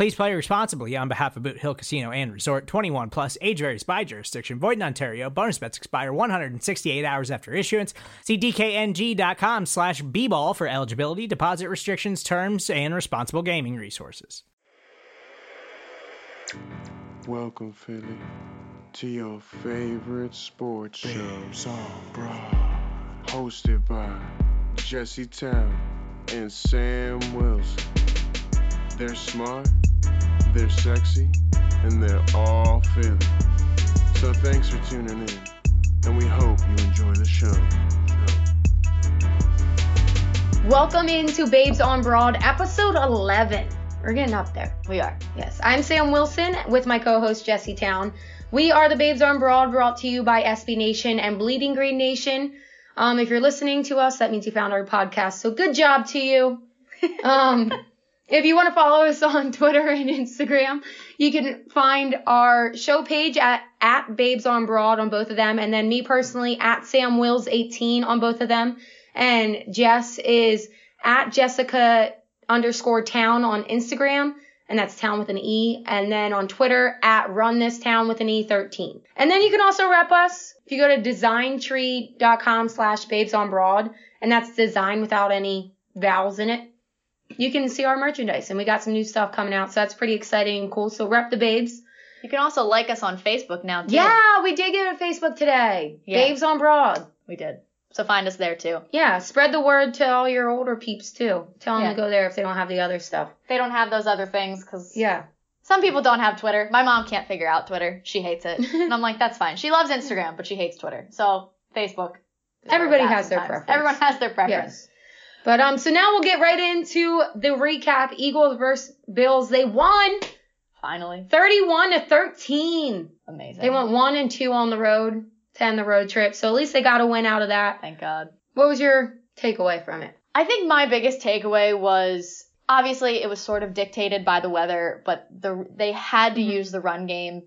Please play responsibly on behalf of Boot Hill Casino and Resort 21 plus age varies by jurisdiction. Void in Ontario. Bonus bets expire 168 hours after issuance. See DKNG.com slash B-ball for eligibility, deposit restrictions, terms, and responsible gaming resources. Welcome, Philly, to your favorite sports show, on Broad, hosted by Jesse Towne and Sam Wilson. They're smart, they're sexy, and they're all Philly. So thanks for tuning in, and we hope you enjoy the show. Welcome into Babes on Broad, episode 11. We're getting up there. We are. Yes, I'm Sam Wilson with my co-host Jesse Towne. We are the Babes on Broad, brought to you by SB Nation and Bleeding Green Nation. Um, if you're listening to us, that means you found our podcast. So good job to you. Um, if you want to follow us on Twitter and Instagram, you can find our show page at, at Babes on Broad on both of them. And then me personally at Sam Wills 18 on both of them. And Jess is at Jessica underscore town on Instagram. And that's town with an E. And then on Twitter at run this town with an E 13. And then you can also rep us if you go to designtree.com slash babes on broad. And that's design without any vowels in it you can see our merchandise and we got some new stuff coming out. So that's pretty exciting and cool. So rep the babes. You can also like us on Facebook now too. Yeah, we did get a Facebook today. Yeah. Babes on Broad. We did. So find us there too. Yeah, spread the word to all your older peeps too. Tell them Yeah. to go there if they don't have the other stuff. They don't have those other things because Yeah. some people don't have Twitter. My mom can't figure out Twitter. She hates it. and I'm like, that's fine. She loves Instagram, but she hates Twitter. So Facebook. Everybody has their preference. Everyone has their preference. Yes. But um, so now we'll get right into the recap. Eagles versus Bills. They won Finally. 31 to 13. Amazing. They went one and two on the road to end the road trip. So at least they got a win out of that. Thank God. What was your takeaway from it? I think my biggest takeaway was obviously it was sort of dictated by the weather, but the they had to Mhm. use the run game.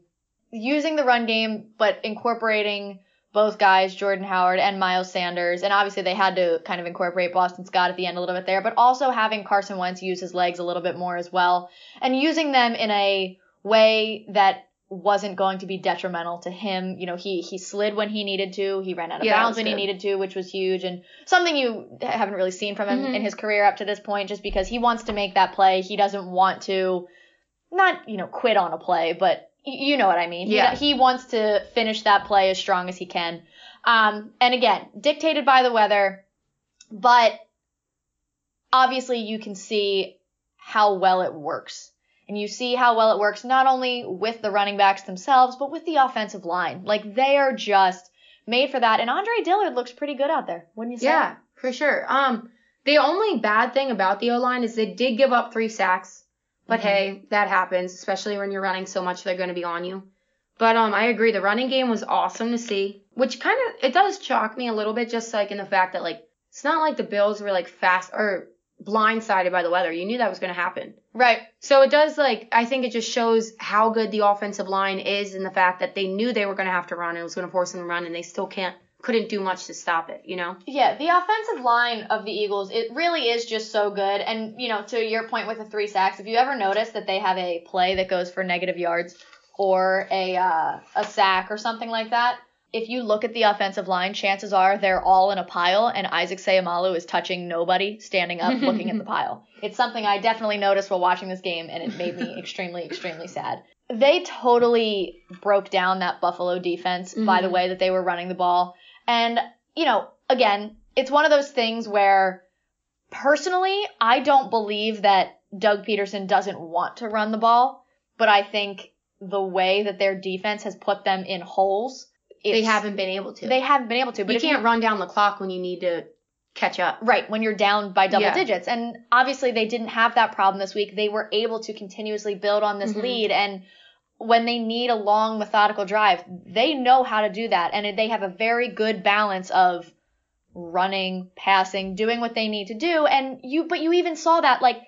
Using the run game, but incorporating both guys, Jordan Howard and Miles Sanders, and obviously they had to kind of incorporate Boston Scott at the end a little bit there, but also having Carson Wentz use his legs a little bit more as well, and using them in a way that wasn't going to be detrimental to him. You know, he he slid when he needed to, he ran out of Yeah, bounds when he needed to, which was huge, and something you haven't really seen from him Mhm. in his career up to this point, just because he wants to make that play. He doesn't want to, not you know, quit on a play, but you know what I mean. He- Yeah. He, wants to finish that play as strong as he can. Um, and again, dictated by the weather, but obviously you can see how well it works. And you see how well it works not only with the running backs themselves, but with the offensive line. Like they are just made for that. And Andre Dillard looks pretty good out there, wouldn't you say? Yeah, for sure. Um, the only bad thing about the O line is they did give up three sacks, but Mhm. hey, that happens, especially when you're running so much. They're going to be on you. But um, I agree. The running game was awesome to see, which kind of it does shock me a little bit, just like in the fact that like it's not like the Bills were like fast or blindsided by the weather. You knew that was going to happen. Right. So it does like I think it just shows how good the offensive line is in the fact that they knew they were going to have to run and it was going to force them to run and they still can't couldn't do much to stop it. You know. Yeah, the offensive line of the Eagles, it really is just so good. And, you know, to your point with the three sacks, if you ever notice that they have a play that goes for negative yards or a, uh, a sack or something like that, if you look at the offensive line, chances are they're all in a pile and Isaac Seumalo is touching nobody, standing up, looking at the pile. It's something I definitely noticed while watching this game and it made me extremely, extremely sad. They totally broke down that Buffalo defense by the Mhm. way that they were running the ball. And, you know, again, it's one of those things where personally, I don't believe that Doug Pederson doesn't want to run the ball, but I think the way that their defense has put them in holes, They haven't been able to. they haven't been able to. But you can't run down the clock when you need to catch up. Right, when you're down by double Yeah. digits. And obviously they didn't have that problem this week. They were able to continuously build on this Mhm. lead and when they need a long methodical drive, they know how to do that and they have a very good balance of running, passing, doing what they need to do and you but you even saw that like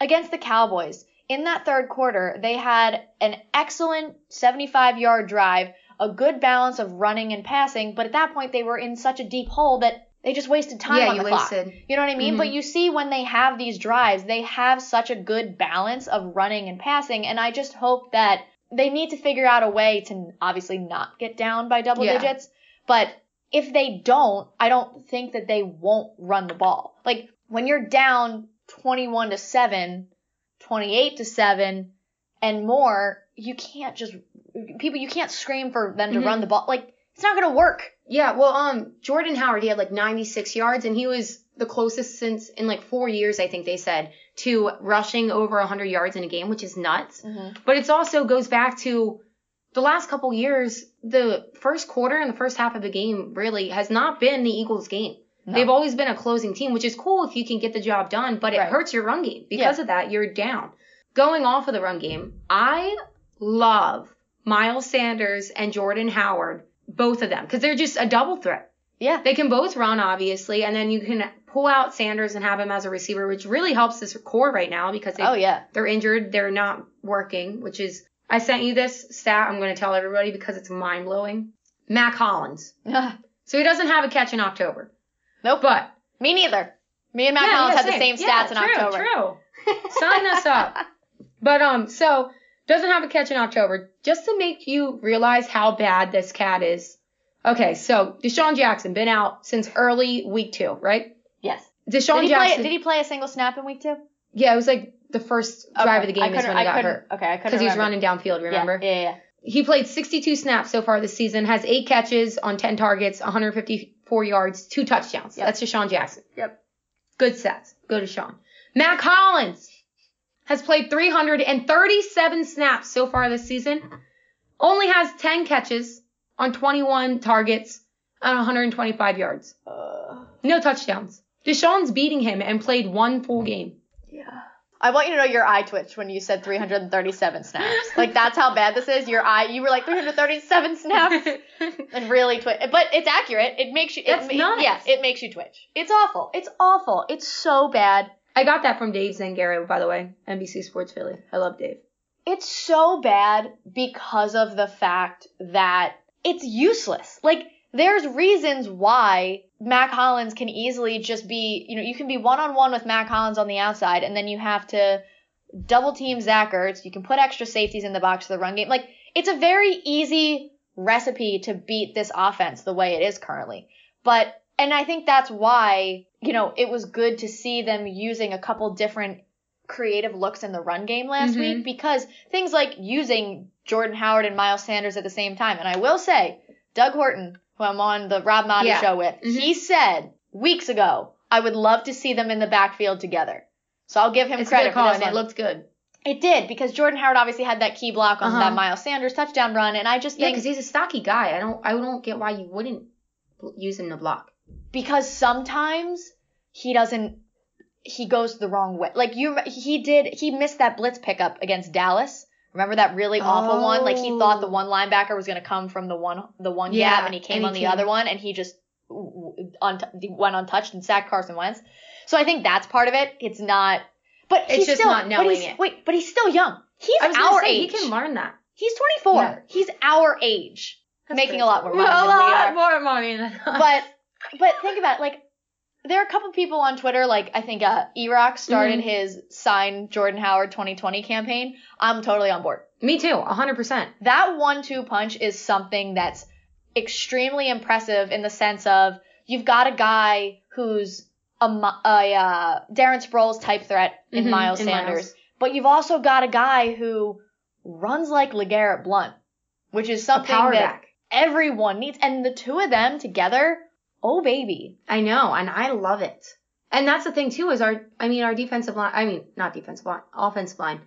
against the Cowboys. In that third quarter, they had an excellent 75-yard drive, a good balance of running and passing, but at that point they were in such a deep hole that they just wasted time yeah, on you the clock. wasted. You know what I mean? Mhm. But you see when they have these drives, they have such a good balance of running and passing, and I just hope that they need to figure out a way to obviously not get down by double Yeah. digits. But if they don't, I don't think that they won't run the ball. Like when you're down 21 to 7, 28 to 7 and more, you can't just people you can't scream for them to Mhm. run the ball. Like it's not going to work. Yeah, well, um, Jordan Howard, he had like 96 yards, and he was the closest since in like four years, I think they said, to rushing over 100 yards in a game, which is nuts. Mm-hmm. But it also goes back to the last couple years. The first quarter and the first half of the game really has not been the Eagles' game. No. They've always been a closing team, which is cool if you can get the job done, but it Right. hurts your run game. Because of that, you're down. Going off of the run game, I love Miles Sanders and Jordan Howard, both of them, because they're just a double threat. Yeah. They can both run, obviously, and then you can pull out Sanders and have him as a receiver, which really helps this core right now because they, Oh yeah. they're injured, they're not working, which is I sent you this stat. I'm going to tell everybody because it's mind blowing. Mack Hollins, so he doesn't have a catch in October, nope. but Me neither. Me and Mack Yeah, Collins yeah, had the same Yeah, stats in true, October. True. Sign us up. But um, so doesn't have a catch in October. Just to make you realize how bad this cat is. Okay, so DeSean Jackson been out since early week two, right? Yes. DeSean Did Jackson. play? Did he play a single snap in week two? Yeah, it was like the first drive of the game is when he I got hurt Okay, I couldn't because he was running downfield. Remember? Yeah, yeah, yeah. He played 62 snaps so far this season, has eight catches on 10 targets, 154 yards, two touchdowns. Yep. That's DeSean Jackson. Yep. Good stats. Go to Sean. Mack Hollins has played 337 snaps so far this season. Only has 10 catches on 21 targets and 125 yards. Uh, No touchdowns. DeSean's beating him and played one full game. yeah. I want you to know your eye twitched when you said 337 snaps. Like that's how bad this is. Your eye, you were like 337 snaps, and really twitch. But it's accurate. It makes you. It, That's ma- nuts. Yeah, it makes you twitch. It's awful. It's awful. It's so bad. I got that from Dave Zangaro, by the way. NBC Sports Philly. I love Dave. It's so bad because of the fact that it's useless. Like, there's reasons why Mack Hollins can easily just be, you know, you can be one on one with Mack Hollins on the outside, and then you have to double team Zach Ertz. You can put extra safeties in the box for the run game. Like, it's a very easy recipe to beat this offense the way it is currently. But, and I think that's why, you know, it was good to see them using a couple different creative looks in the run game last Mhm. week because things like using Jordan Howard and Miles Sanders at the same time. And I will say, Doug Horton, who I'm on the Rob Maaddi Yeah. show with, Mhm. he said weeks ago, I would love to see them in the backfield together. So I'll give him It's credit for and this it one. looked good. It did because Jordan Howard obviously had that key block on Uh-huh. that Miles Sanders touchdown run, and I just Yeah, because he's a stocky guy. I don't, I don't get why you wouldn't use him to block. because sometimes he doesn't he goes the wrong way. Like you he did he missed that blitz pickup against Dallas. Remember that really awful one? Like he thought the Oh. one linebacker was going to come from the one the one Yeah, gap and he came and he on the came- other one and he just w- w- unt- went untouched and sacked Carson Wentz. So I think that's part of it. It's not but It's he's just still, not knowing it. Wait, but he's still young. He's our say, age. He can learn that. He's 24. Yeah. He's our age. making a lot more money A than we lot more money than us. but but think about it, like there are a couple people on Twitter, like I think uh, Erock started Mhm. his sign Jordan Howard 2020 campaign. I'm totally on board. me too, hundred percent. That one-two punch is something that's extremely impressive in the sense of you've got a guy who's a, a uh, Darren Sproles type threat in Mhm, Miles in Sanders, Miles. but you've also got a guy who runs like LeGarrette Blunt, which is something that back. everyone needs. And the two of them together Oh baby. I know, and I love it. And that's the thing too is our I mean our defensive line I mean not defensive line, offensive line.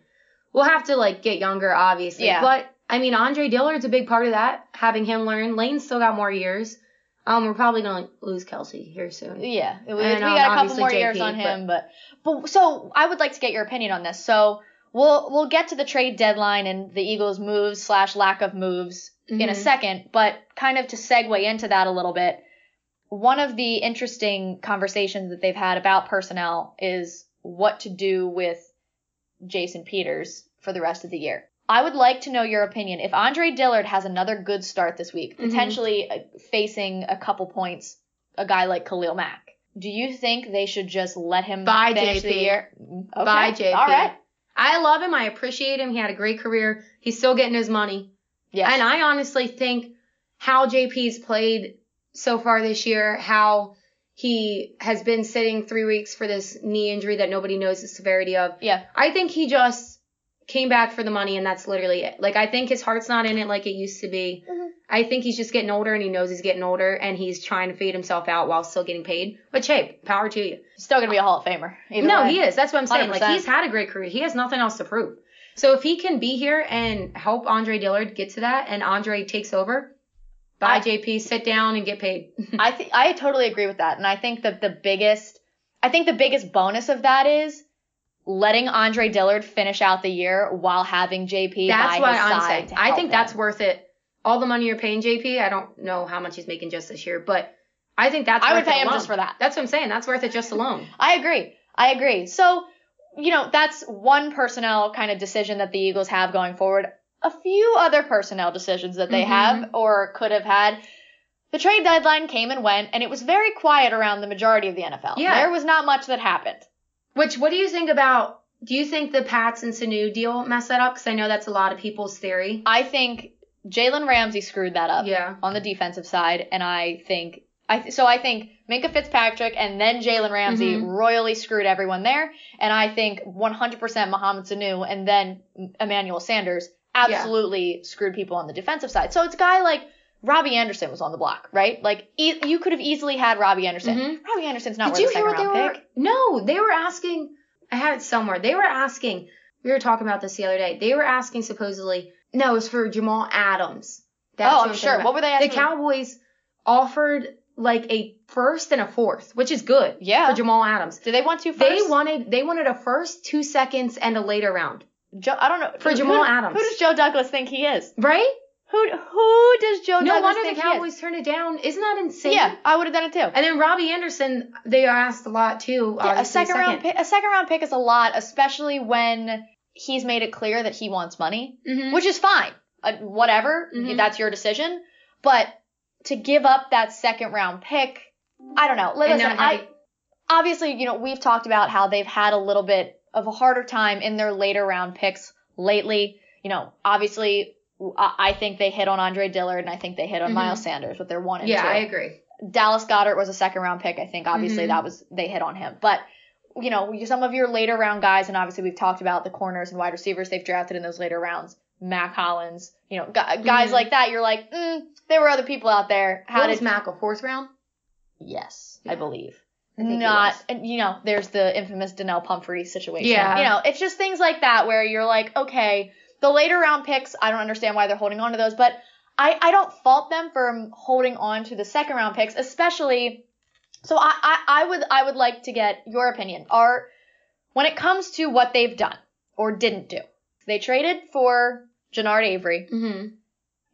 We'll have to like get younger obviously. Yeah. But I mean Andre Dillard's a big part of that, having him learn. Lane's still got more years. Um we're probably gonna lose Kelce here soon. Yeah, we, we And, um, got a couple more JP, years on him, but but so I would like to get your opinion on this. So we'll we'll get to the trade deadline and the Eagles' moves slash lack of moves in a Mhm. second, but kind of to segue into that a little bit, one of the interesting conversations that they've had about personnel is what to do with Jason Peters for the rest of the year. I would like to know your opinion. If Andre Dillard has another good start this week, Mhm. potentially uh, facing a couple points, a guy like Khalil Mack, do you think they should just let him Bye, finish the JP. year? Okay. Bye, JP. All right. I love him. I appreciate him. He had a great career. He's still getting his money. Yes. And I honestly think how JP's played so far this year, how he has been sitting three weeks for this knee injury that nobody knows the severity of. yeah. I think he just came back for the money and that's literally it. Like I think his heart's not in it like it used to be. Mhm. I think he's just getting older and he knows he's getting older and he's trying to fade himself out while still getting paid. But hey, power to you. Still gonna be a Hall of Famer. No, way. he is. That's what I'm saying. Like 100%. he's had a great career. He has nothing else to prove. So if he can be here and help Andre Dillard get to that, and Andre takes over, bye I- JP, sit down and get paid. I think I totally agree with that, and I think that the biggest, I think the biggest bonus of that is letting Andre Dillard finish out the year while having JP that's by what his I'm side. saying. I think that's worth it. All the money you're paying JP, I don't know how much he's making just this year, but I think that's I would pay him alone. just for that. That's what I'm saying. That's worth it just alone. I agree. I agree. So, you know, that's one personnel kind of decision that the Eagles have going forward. A few other personnel decisions that they Mhm. have or could have had. The trade deadline came and went, and it was very quiet around the majority of the NFL. Yeah. There was not much that happened. Which, what do you think about? Do you think the Pats and Sanu deal messed that up? Because I know that's a lot of people's theory. I think Jalen Ramsey screwed that up. Yeah. on the defensive side, and I think I so I think Minkah Fitzpatrick and then Jalen Ramsey Mhm. royally screwed everyone there, and I think 100% Mohamed Sanu and then Emmanuel Sanders absolutely screwed people on the defensive side. So it's a guy like Robbie Anderson was on the block, right? Like e- you could have easily had Robbie Anderson. Mhm. Robbie Anderson's not Did worth you a hear second what they round were? pick. No, they were asking. I had it somewhere. They were asking. We were talking about this the other day. They were asking supposedly. No, it was for Jamal Adams. That's oh, I'm sure. about. What were they asking? The? Cowboys offered like a first and a fourth, which is good. Yeah. For Jamal Adams. Did they want two first? They wanted they wanted a first, two seconds, and a later round. Joe, I don't know. for Who- Jamal who, Adams. Who does Joe Douglas think he is? Right? Who who does Joe no Douglas wonder think he is? Cowboys turned it down. Isn't that insane? Yeah, I would have done it too. And then Robbie Anderson, they asked a lot too. Yeah, a obviously, second, round pick, a second round pick is a lot, especially when he's made it clear that he wants money, Mhm. which is fine. Uh, whatever, Mhm. that's your decision. But to give up that second round pick, I don't know. Listen, I obviously, you know, we've talked about how they've had a little bit of a harder time in their later round picks lately. You know, obviously, I think they hit on Andre Dillard and I think they hit on Mhm. Miles Sanders with their one and yeah, two. I agree. Dallas Goedert was a second round pick. I think obviously Mhm. that was they hit on him. But you know, some of your later round guys, and obviously we've talked about the corners and wide receivers they've drafted in those later rounds. Mack Hollins, you know, gu- guys Mhm. like that. You're like, mm, there were other people out there. How What did Mac a fourth round? Yes, Yeah. I believe. I think he Not, and you know, there's the infamous Donnel Pumphrey situation. Yeah. You know, it's just things like that where you're like, okay, the later round picks, I don't understand why they're holding on to those, but I, I don't fault them for holding on to the second round picks, especially. So I, I, I would I would like to get your opinion. Are when it comes to what they've done or didn't do, they traded for Genard Avery, Mm-hmm.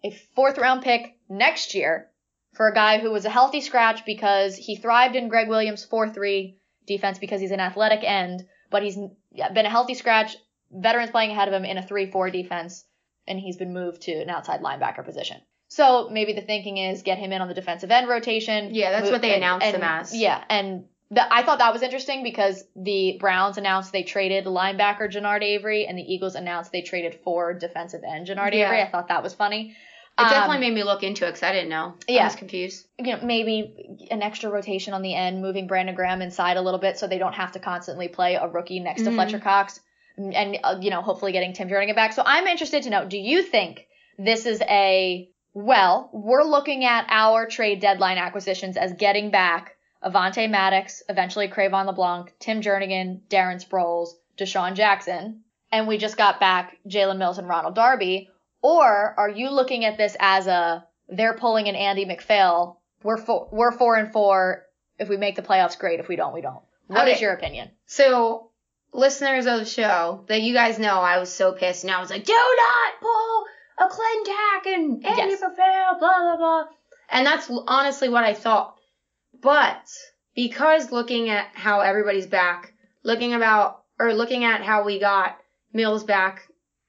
a fourth round pick next year for a guy who was a healthy scratch because he thrived in Gregg Williams' 4 3 defense because he's an athletic end, but he's been a healthy scratch, veterans playing ahead of him in a 3 4 defense, and he's been moved to an outside linebacker position. So maybe the thinking is get him in on the defensive end rotation. Yeah, that's Mo- what they and- announced and- him as. Yeah, and the, I thought that was interesting because the Browns announced they traded linebacker Genard Avery, and the Eagles announced they traded for defensive end Genard Yeah. Avery. I thought that was funny. It Um, definitely made me look into it because I didn't know. Yeah. I was confused. you know, maybe an extra rotation on the end, moving Brandon Graham inside a little bit so they don't have to constantly play a rookie next to Mhm. Fletcher Cox and, and, uh, you know, hopefully getting Tim Jernigan back. So I'm interested to know, do you think this is a Well, we're looking at our trade deadline acquisitions as getting back Avonte Maddox, eventually Cre'Von LeBlanc, Tim Jernigan, Darren Sproles, DeSean Jackson, and we just got back Jalen Mills and Ronald Darby. Or are you looking at this as a they're pulling an Andy MacPhail? We're four, we're four and four. If we make the playoffs, great. If we don't, we don't. What is Okay. your opinion? So, listeners of the show, that you guys know, I was so pissed, and I was like, "Do not pull a Klentak and Andy Yes. Pavel, blah blah blah," and that's honestly what I thought. But because looking at how everybody's back, looking about or looking at how we got Mills back,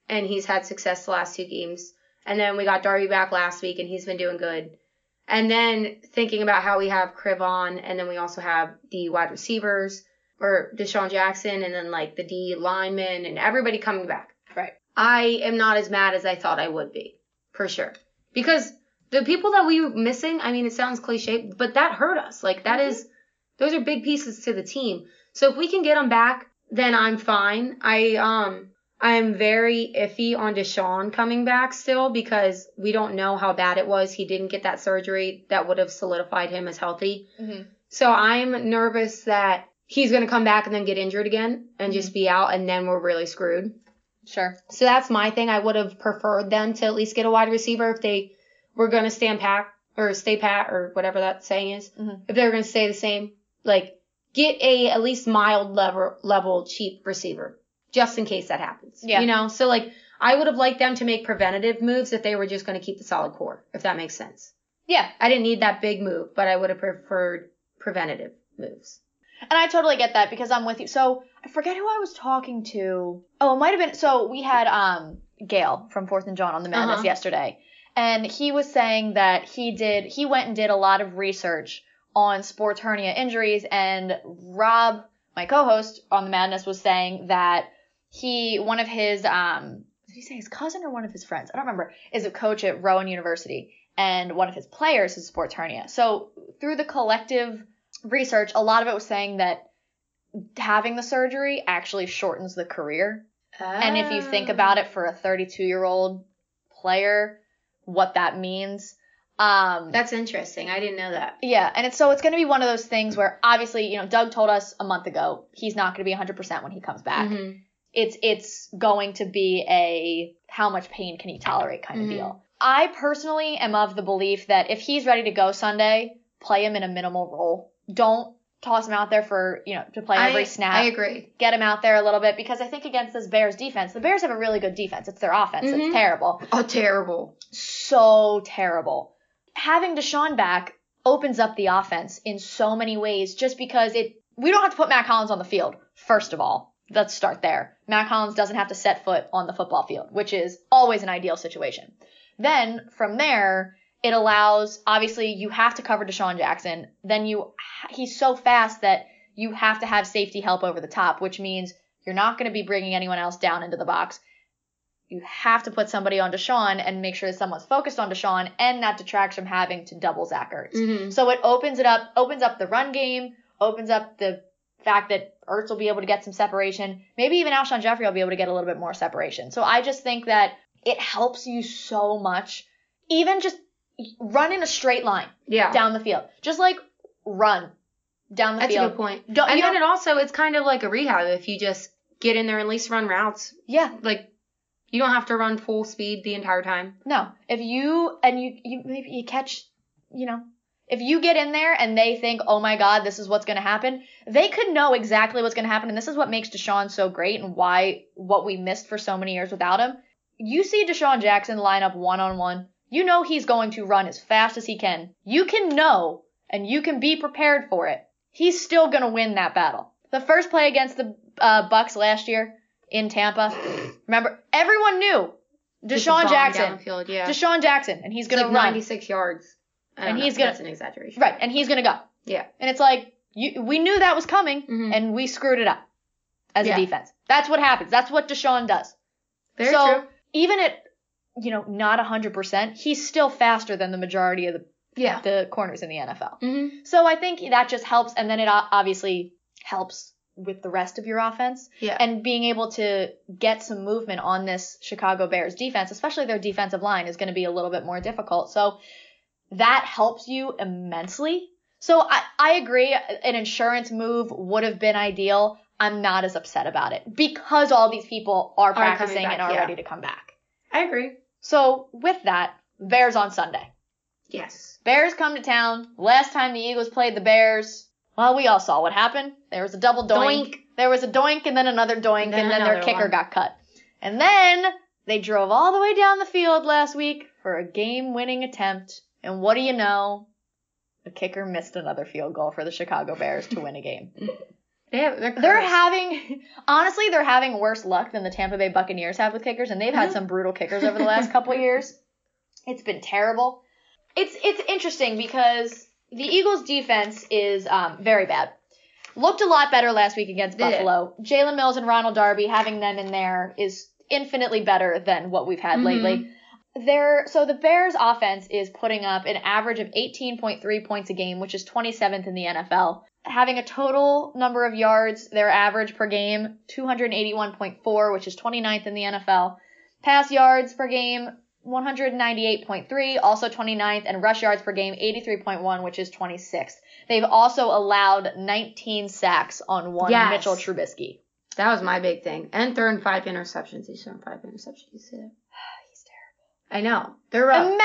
and he's had success the last two games, and then we got Darby back last week, and he's been doing good. And then thinking about how we have Cre'Von, and then we also have the wide receivers, or DeSean Jackson, and then like the D linemen, and everybody coming back. Right. I am not as mad as I thought I would be, for sure. Because the people that we were missing, I mean, it sounds cliche, but that hurt us. Like, that is, those are big pieces to the team. So if we can get them back, then I'm fine. I, um, I'm very iffy on DeSean coming back still because we don't know how bad it was. He didn't get that surgery that would have solidified him as healthy. Mm-hmm. So I'm nervous that he's going to come back and then get injured again and just be out, and then we're really screwed. Sure. So that's my thing. I would have preferred them to at least get a wide receiver if they were going to stand pat or stay pat or whatever that saying is. Mhm. If they were going to stay the same, like get a at least mild level level cheap receiver just in case that happens. Yeah. You know, so like I would have liked them to make preventative moves if they were just going to keep the solid core, if that makes sense. Yeah. I didn't need that big move, but I would have preferred preventative moves. And I totally get that because I'm with you. So I forget who I was talking to. Oh, it might have been. So we had um Gail from Fourth and John on the Madness Uh-huh. yesterday, and he was saying that he did. He went and did a lot of research on sports hernia injuries, and Rob, my co-host on the Madness, was saying that he one of his um did he say his cousin or one of his friends? I don't remember. Is a coach at Rowan University, and one of his players has sports hernia. So through the collective research, a lot of it was saying that having the surgery actually shortens the career. And if you think about it for a 32 year old player, what that means. Um, That's interesting. I didn't know that. yeah, and it's so it's going to be one of those things where obviously, you know, Doug told us a month ago he's not going to be 100% when he comes back. Mhm. It's it's going to be a how much pain can he tolerate kind of Mhm. deal. I personally am of the belief that if he's ready to go Sunday, play him in a minimal role. Don't toss him out there for, you know, to play every I, snap I agree. get him out there a little bit because I think against this Bears defense, the Bears have a really good defense. It's their offense. Mhm. It's terrible. Oh, terrible. So terrible. Having DeSean back opens up the offense in so many ways just because it we don't have to put Mack Hollins on the field, first of all. Let's start there. Mack Hollins doesn't have to set foot on the football field, which is always an ideal situation. Then from there, it allows obviously you have to cover DeSean Jackson. Then you he's so fast that you have to have safety help over the top, which means you're not going to be bringing anyone else down into the box. You have to put somebody on DeSean and make sure that someone's focused on DeSean, and that detracts from having to double Zach Ertz. Mhm. So it opens it up, opens up the run game, opens up the fact that Ertz will be able to get some separation. Maybe even Alshon Jeffery will be able to get a little bit more separation. So I just think that it helps you so much. Even just run in a straight line Yeah. down the field. Just like run down the That's field. a good point. Don't- and then it also it's kind of like a rehab if you just get in there and at least run routes. Yeah. Like you don't have to run full speed the entire time. No. If you and you you maybe you catch, you know, if you get in there and they think, "Oh my god, this is what's going to happen." They could know exactly what's going to happen and this is what makes DeSean so great and why what we missed for so many years without him. You see DeSean Jackson line up one-on-one. You know he's going to run as fast as he can. You can know and you can be prepared for it. He's still going to win that battle. The first play against the uh, Bucks last year in Tampa, remember everyone knew DeSean Jackson. down the field, yeah. DeSean Jackson, and he's It's gonna run. 96 yards. And know, he's gonna- That's an exaggeration. Right, and he's gonna go. Yeah. And it's like you, we knew that was coming, Mhm. and we screwed it up as Yeah. a defense. That's what happens. That's what DeSean does. Very so true. even at you know not hundred percent, he's still faster than the majority of the Yeah. the corners in the NFL. hmm So I think that just helps, and then it obviously helps with the rest of your offense. Yeah. And being able to get some movement on this Chicago Bears defense, especially their defensive line, is going to be a little bit more difficult. So that helps you immensely. So I, I agree, an insurance move would have been ideal. I'm not as upset about it because all these people are practicing back, and are yeah. ready to come back. I agree. So with that, Bears on Sunday. Yes. Bears come to town. Last time the Eagles played the Bears, well, we all saw what happened. There was a double doink. Doink. There was a doink and then another doink, And then and then their kicker one. got cut. And then they drove all the way down the field last week for a game winning attempt. And what do you know? The kicker missed another field goal for the Chicago Bears to win a game. They have, they're They're having, honestly, they're having worse luck than the Tampa Bay Buccaneers have with kickers, and they've had some brutal kickers over the last couple years. It's been terrible. It's it's interesting because the Eagles' defense is um, very bad. Looked a lot better last week against Did? Buffalo. Jalen Mills and Ronald Darby having them in there is infinitely better than what we've had Mhm. lately. They're, so the Bears offense is putting up an average of 18.3 points a game, which is 27th in the NFL. Having a total number of yards, their average per game, 281.4, which is 29th in the NFL. Pass yards per game, 198.3, also 29th, and rush yards per game, 83.1, which is 26th. They've also allowed 19 sacks on one Yes. Mitchell Trubisky. That was my big thing. And throwing five interceptions. He's throwing five interceptions. You see that? He's I know. They're rough. Imagine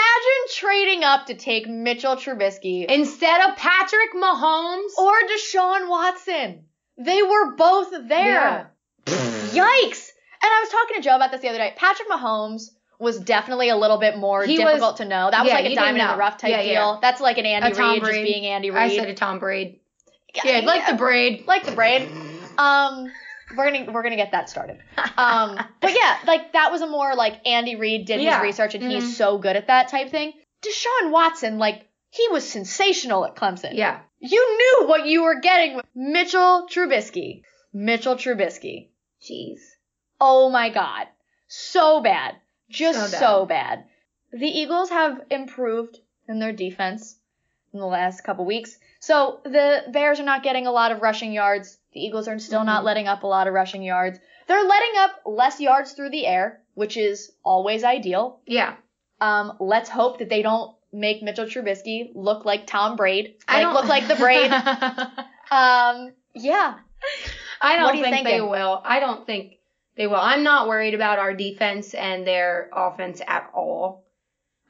trading up to take Mitchell Trubisky Instead of Patrick Mahomes. or Deshaun Watson. They were both there. Yeah. Yikes! And I was talking to Joe about this the other day. Patrick Mahomes was definitely a little bit more He difficult was- to know. That was yeah, like a diamond in the rough type Yeah, deal. yeah. That's like an Andy Reid just being Andy Reid. I said a Tom Braid. Yeah, like the braid. like the braid. Um, we're gonna we're gonna get that started. Um, but yeah, like that was a more like Andy Reid did Yeah. his research and Mhm. he's so good at that type thing. Deshaun Watson, like he was sensational at Clemson. Yeah. You knew what you were getting with Mitchell Trubisky. Mitchell Trubisky. Jeez. Oh my god. So bad. Just So so bad. The Eagles have improved in their defense in the last couple weeks. So the Bears are not getting a lot of rushing yards. The Eagles are still not Mhm. letting up a lot of rushing yards. They're letting up less yards through the air, which is always ideal. Yeah. Um, let's hope that they don't make Mitchell Trubisky look like Tom Braid. I don't look like the braid. um, yeah. I don't think they will. I don't think they will. I'm not worried about our defense and their offense at all.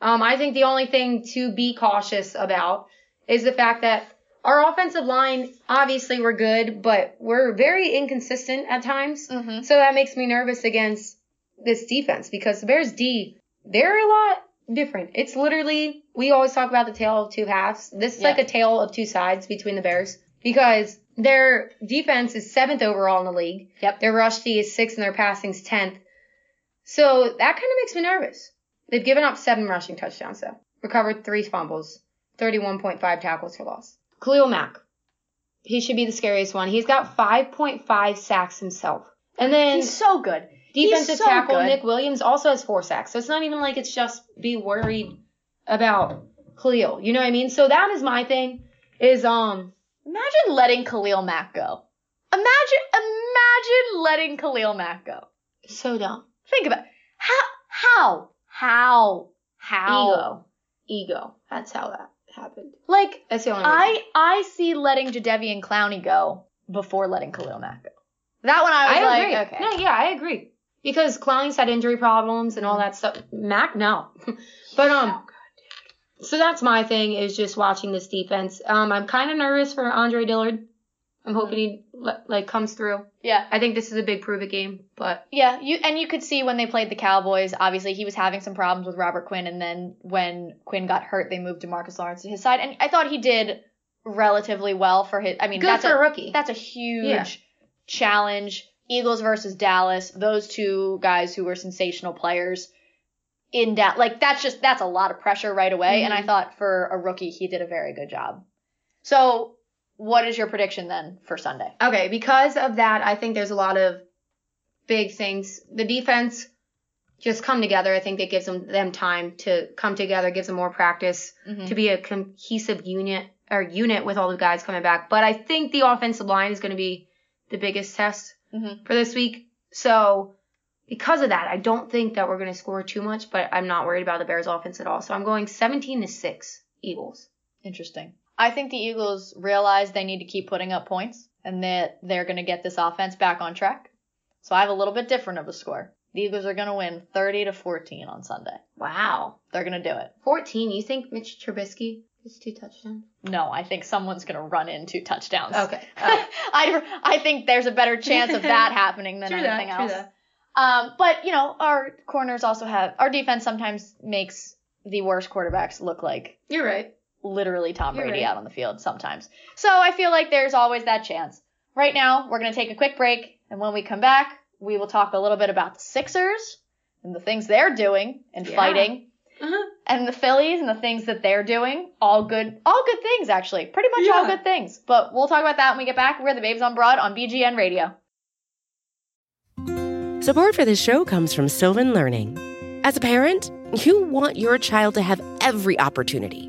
Um, I think the only thing to be cautious about is the fact that our offensive line, obviously we're good, but we're very inconsistent at times. Mm-hmm. So that makes me nervous against this defense because the Bears D, they're a lot different. It's literally, we always talk about the tale of two halves. This is Yeah. like a tale of two sides between the Bears because their defense is seventh overall in the league. Yep. Their rush D is sixth and their passing's tenth. So that kind of makes me nervous. They've given up seven rushing touchdowns though. Recovered three fumbles, 31.5 tackles for loss. Khalil Mack. He should be the scariest one. He's got 5.5 sacks himself. And then He's so good. defensive so tackle good. Nick Williams also has four sacks. So it's not even like it's just be worried about Khalil. You know what I mean? So that is my thing. Is um Imagine letting Khalil Mack go. Imagine, imagine letting Khalil Mack go. so dumb. Think about it. how, how, how, how. Ego. Ego. That's how that happened. Like That's the only reason. I, I see letting Jadeveon Clowney go before letting Khalil Mack go. That one I was I like, agree. okay, No, yeah, I agree. Because Clowney's had injury problems and all that stuff. Mac, no. but um, so that's my thing is just watching this defense. Um, I'm kind of nervous for Andre Dillard. I'm hoping he like comes through. yeah. I think this is a big prove it game, but Yeah, you and you could see when they played the Cowboys. Obviously, he was having some problems with Robert Quinn, and then when Quinn got hurt, they moved Demarcus Lawrence to his side, and I thought he did relatively well for his. I mean, good that's for a, a rookie. that's a huge Yeah. challenge. Eagles versus Dallas, those two guys who were sensational players in Dallas. Like that's just that's a lot of pressure right away. And I Mhm. thought for a rookie, he did a very good job. So, what is your prediction then for Sunday? Okay, because of that, I think there's a lot of big things. The defense just come together. I think that gives them them time to come together, gives them more practice Mhm. to be a cohesive unit or unit with all the guys coming back. But I think the offensive line is going to be the biggest test Mhm. for this week. So because of that, I don't think that we're going to score too much, but I'm not worried about the Bears offense at all. So I'm going 17 to 6 Eagles. Interesting. I think the Eagles realize they need to keep putting up points and that they're going to get this offense back on track. So I have a little bit different of a score. The Eagles are going to win 30 to 14 on Sunday. Wow. They're going to do it. 14. You think Mitch Trubisky gets two touchdowns? No, I think someone's going to run in two touchdowns. Okay. Oh. I, I think there's a better chance of that happening than True that, anything true else. that. Um, but you know, our corners also have our defense sometimes makes the worst quarterbacks look like You're right. Literally Tom You're Brady right. out on the field sometimes. So I feel like there's always that chance. Right now, we're going to take a quick break, and when we come back, we will talk a little bit about the Sixers and the things they're doing and Yeah. fighting, Uh-huh. and the Phillies and the things that they're doing. All good, all good things actually. Pretty much all good things. But we'll talk about that when we get back. We're the Babes on Broad on BGN Radio. Support for this show comes from Sylvan Learning. As a parent, you want your child to have every opportunity,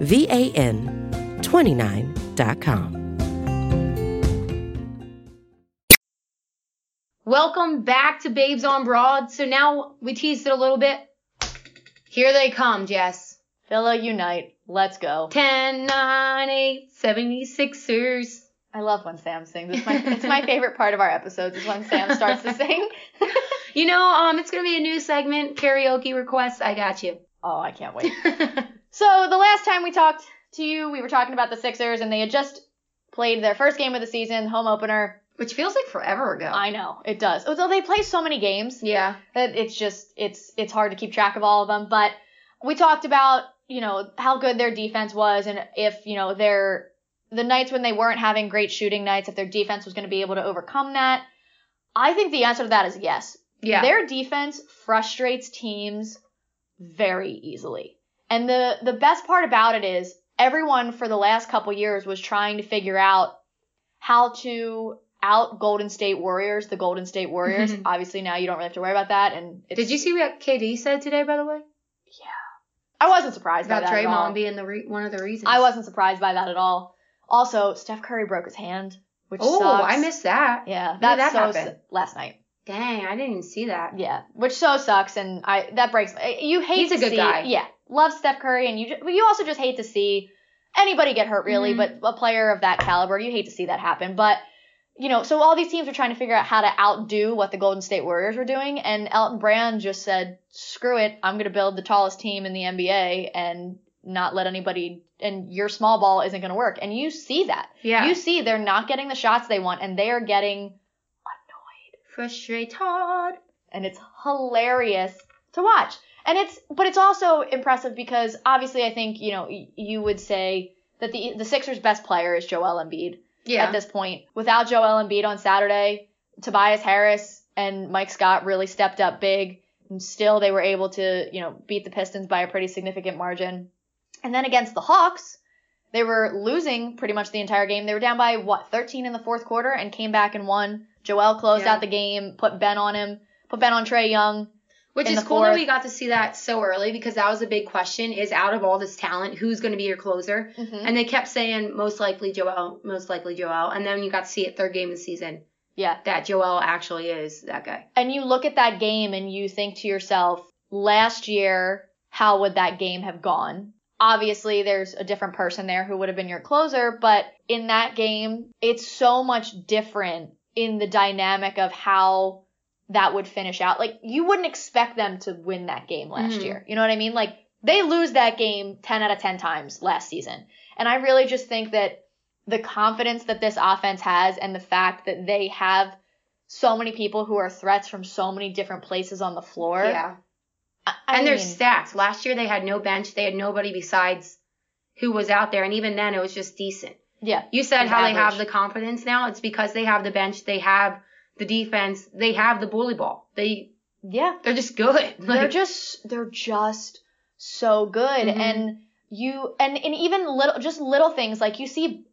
V A N 29.com. Welcome back to Babes on Broad. So now we teased it a little bit. Here they come, Jess. Phila Unite. Let's go. 10, 9, 8, 76ers. I love when Sam sings. It's my, it's my favorite part of our episodes is when Sam starts to sing. You know, um, it's gonna be a new segment, karaoke request. I got you. oh, I can't wait. So the last time we talked to you, we were talking about the Sixers, and they had just played their first game of the season, home opener. Which feels like forever ago. I know it does. Although they play so many games yeah. that it's just it's it's hard to keep track of all of them. But we talked about you know how good their defense was, and if you know their the nights when they weren't having great shooting nights, if their defense was going to be able to overcome that. I think the answer to that is yes. Yeah. Their defense frustrates teams very easily. And the the best part about it is everyone for the last couple years was trying to figure out how to out Golden State Warriors, the Golden State Warriors. Obviously now you don't really have to worry about that and it's, Did you see what KD said today, by the way? Yeah. I wasn't surprised by About that at all. Draymond being the re- one of the reasons. I wasn't surprised by that at all. Also, Steph Curry broke his hand, which Oh, sucks. I missed that. Yeah, that's that so su- last night. Dang, I didn't even see that. Yeah, which so sucks, and I that breaks. You hate He's to a good see, guy. Yeah, love Steph Curry, and you ju- you also just hate to see anybody get hurt, really. Mhm. But a player of that caliber, you hate to see that happen. But you know, so all these teams are trying to figure out how to outdo what the Golden State Warriors were doing, and Elton Brand just said, "Screw it, I'm going to build the tallest team in the NBA and not let anybody." And your small ball isn't going to work, and you see that. Yeah. You see they're not getting the shots they want, and they are getting annoyed, Frustrated. and it's hilarious to watch. And it's but it's also impressive because obviously I think you know you would say that the the Sixers' best player is Joel Embiid Yeah. at this point. Without Joel Embiid on Saturday, Tobias Harris and Mike Scott really stepped up big, and still they were able to you know beat the Pistons by a pretty significant margin. And then against the Hawks, they were losing pretty much the entire game. They were down by what 13 in the fourth quarter and came back and won. Joel closed Yeah. out the game, put Ben on him, put Ben on Trae Young. Which is cool that we got to see that so early because that was a big question is out of all this talent, who's going to be your closer? Mhm. And they kept saying most likely Joel, most likely Joel. And then you got to see it third game of the season Yeah. that Joel actually is that guy. And you look at that game and you think to yourself, last year, how would that game have gone? Obviously, there's a different person there who would have been your closer, but in that game, it's so much different in the dynamic of how that would finish out. Like you wouldn't expect them to win that game last Mhm. year. You know what I mean? Like they lose that game 10 out of 10 times last season. And I really just think that the confidence that this offense has and the fact that they have so many people who are threats from so many different places on the floor. Yeah. I, I and they're stacked. Last year they had no bench. They had nobody besides who was out there, and even then it was just decent. yeah. You said how they have the confidence now. It's because they have the bench. They have the defense. They have the bully ball. They Yeah. they're just good. they're just they're just so good Mhm. and you and, and even little just little things like you see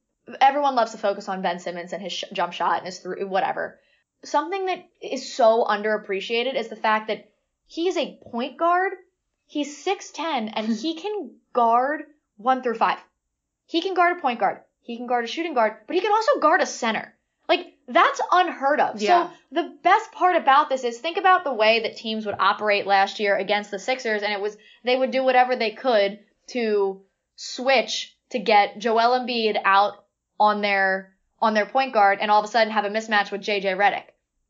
everyone loves to focus on Ben Simmons and his sh- jump shot and his through whatever something that is so underappreciated is the fact that he's a point guard he's 6'10 and he can guard 1 through 5 he can guard a point guard he can guard a shooting guard but he can also guard a center like that's unheard of Yeah. so the best part about this is think about the way that teams would operate last year against the Sixers, and it was they would do whatever they could to switch to get Joel Embiid out on their on their point guard, and all of a sudden have a mismatch with JJ Redick.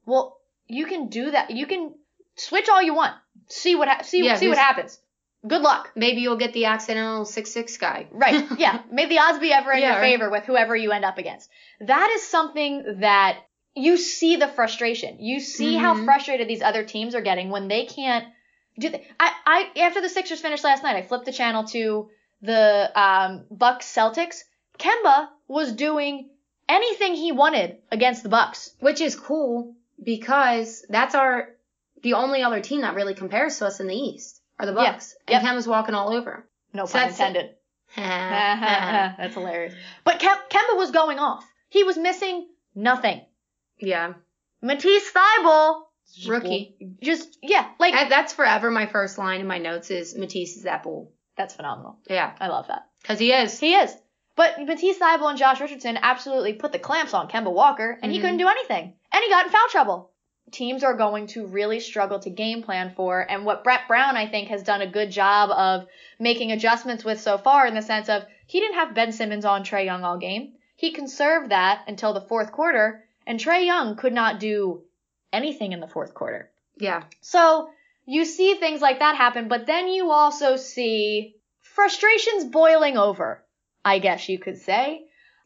Well, you can do that. You can switch all you want. See what ha- see Yeah, see what happens. Good luck. maybe you'll get the accidental six six guy. Right. Yeah. May the odds be ever in Yeah, your right. favor with whoever you end up against. That is something that you see the frustration. You see how Mhm. frustrated these other teams are getting when they can't do th- I, I after the Sixers finished last night, I flipped the channel to the um, Bucks Celtics. Kemba was doing anything he wanted against the Bucks. which is cool because that's our the only other team that really compares to us in the East are the Yeah. Bucks. Yep. And Kemba's walking all over. No So pun that's- intended. That's hilarious. But Kem- Kemba was going off. He was missing nothing. yeah, Matisse Thybulle, rookie. just yeah, like That- That's forever my first line in my notes is Matisse is that bull. that's phenomenal. Yeah, I love that. because he is. He is. But Matisse Thybulle and Josh Richardson absolutely put the clamps on Kemba Walker, and he Mhm. couldn't do anything. And he got in foul trouble. Teams are going to really struggle to game plan for, and what Brett Brown, I think, has done a good job of making adjustments with so far in the sense of he didn't have Ben Simmons on Trae Young all game. He conserved that until the fourth quarter, and Trae Young could not do anything in the fourth quarter. Yeah, So you see things like that happen, but then you also see frustrations boiling over, I guess you could say.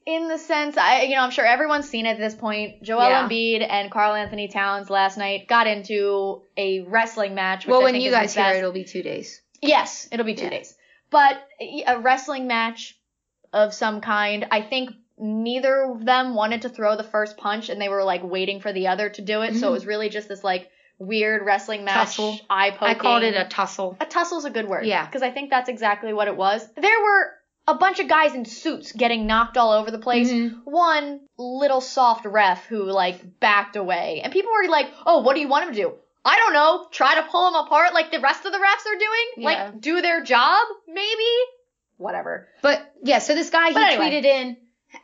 In the sense, I, you know, I'm sure everyone's seen it at this point. Joel Yeah. Embiid and Karl-Anthony Towns last night got into a wrestling match. Which well, I when you guys hear best- it, it'll be two days. Yes, it'll be two Yeah. days. But a wrestling match of some kind. I think neither of them wanted to throw the first punch and they were like waiting for the other to do it. So mm-hmm. it was really just this like weird wrestling match, Tussle. eye poking. I called it a tussle. a tussle's a good word. Yeah. Because I think that's exactly what it was. There were a bunch of guys in suits getting knocked all over the place. Mhm. One little soft ref who like backed away. And people were like, oh, what do you want him to do? I don't know. Try to pull him apart like the rest of the refs are doing? Yeah. Like do their job, maybe? Whatever. But yeah, so this guy he anyway. tweeted in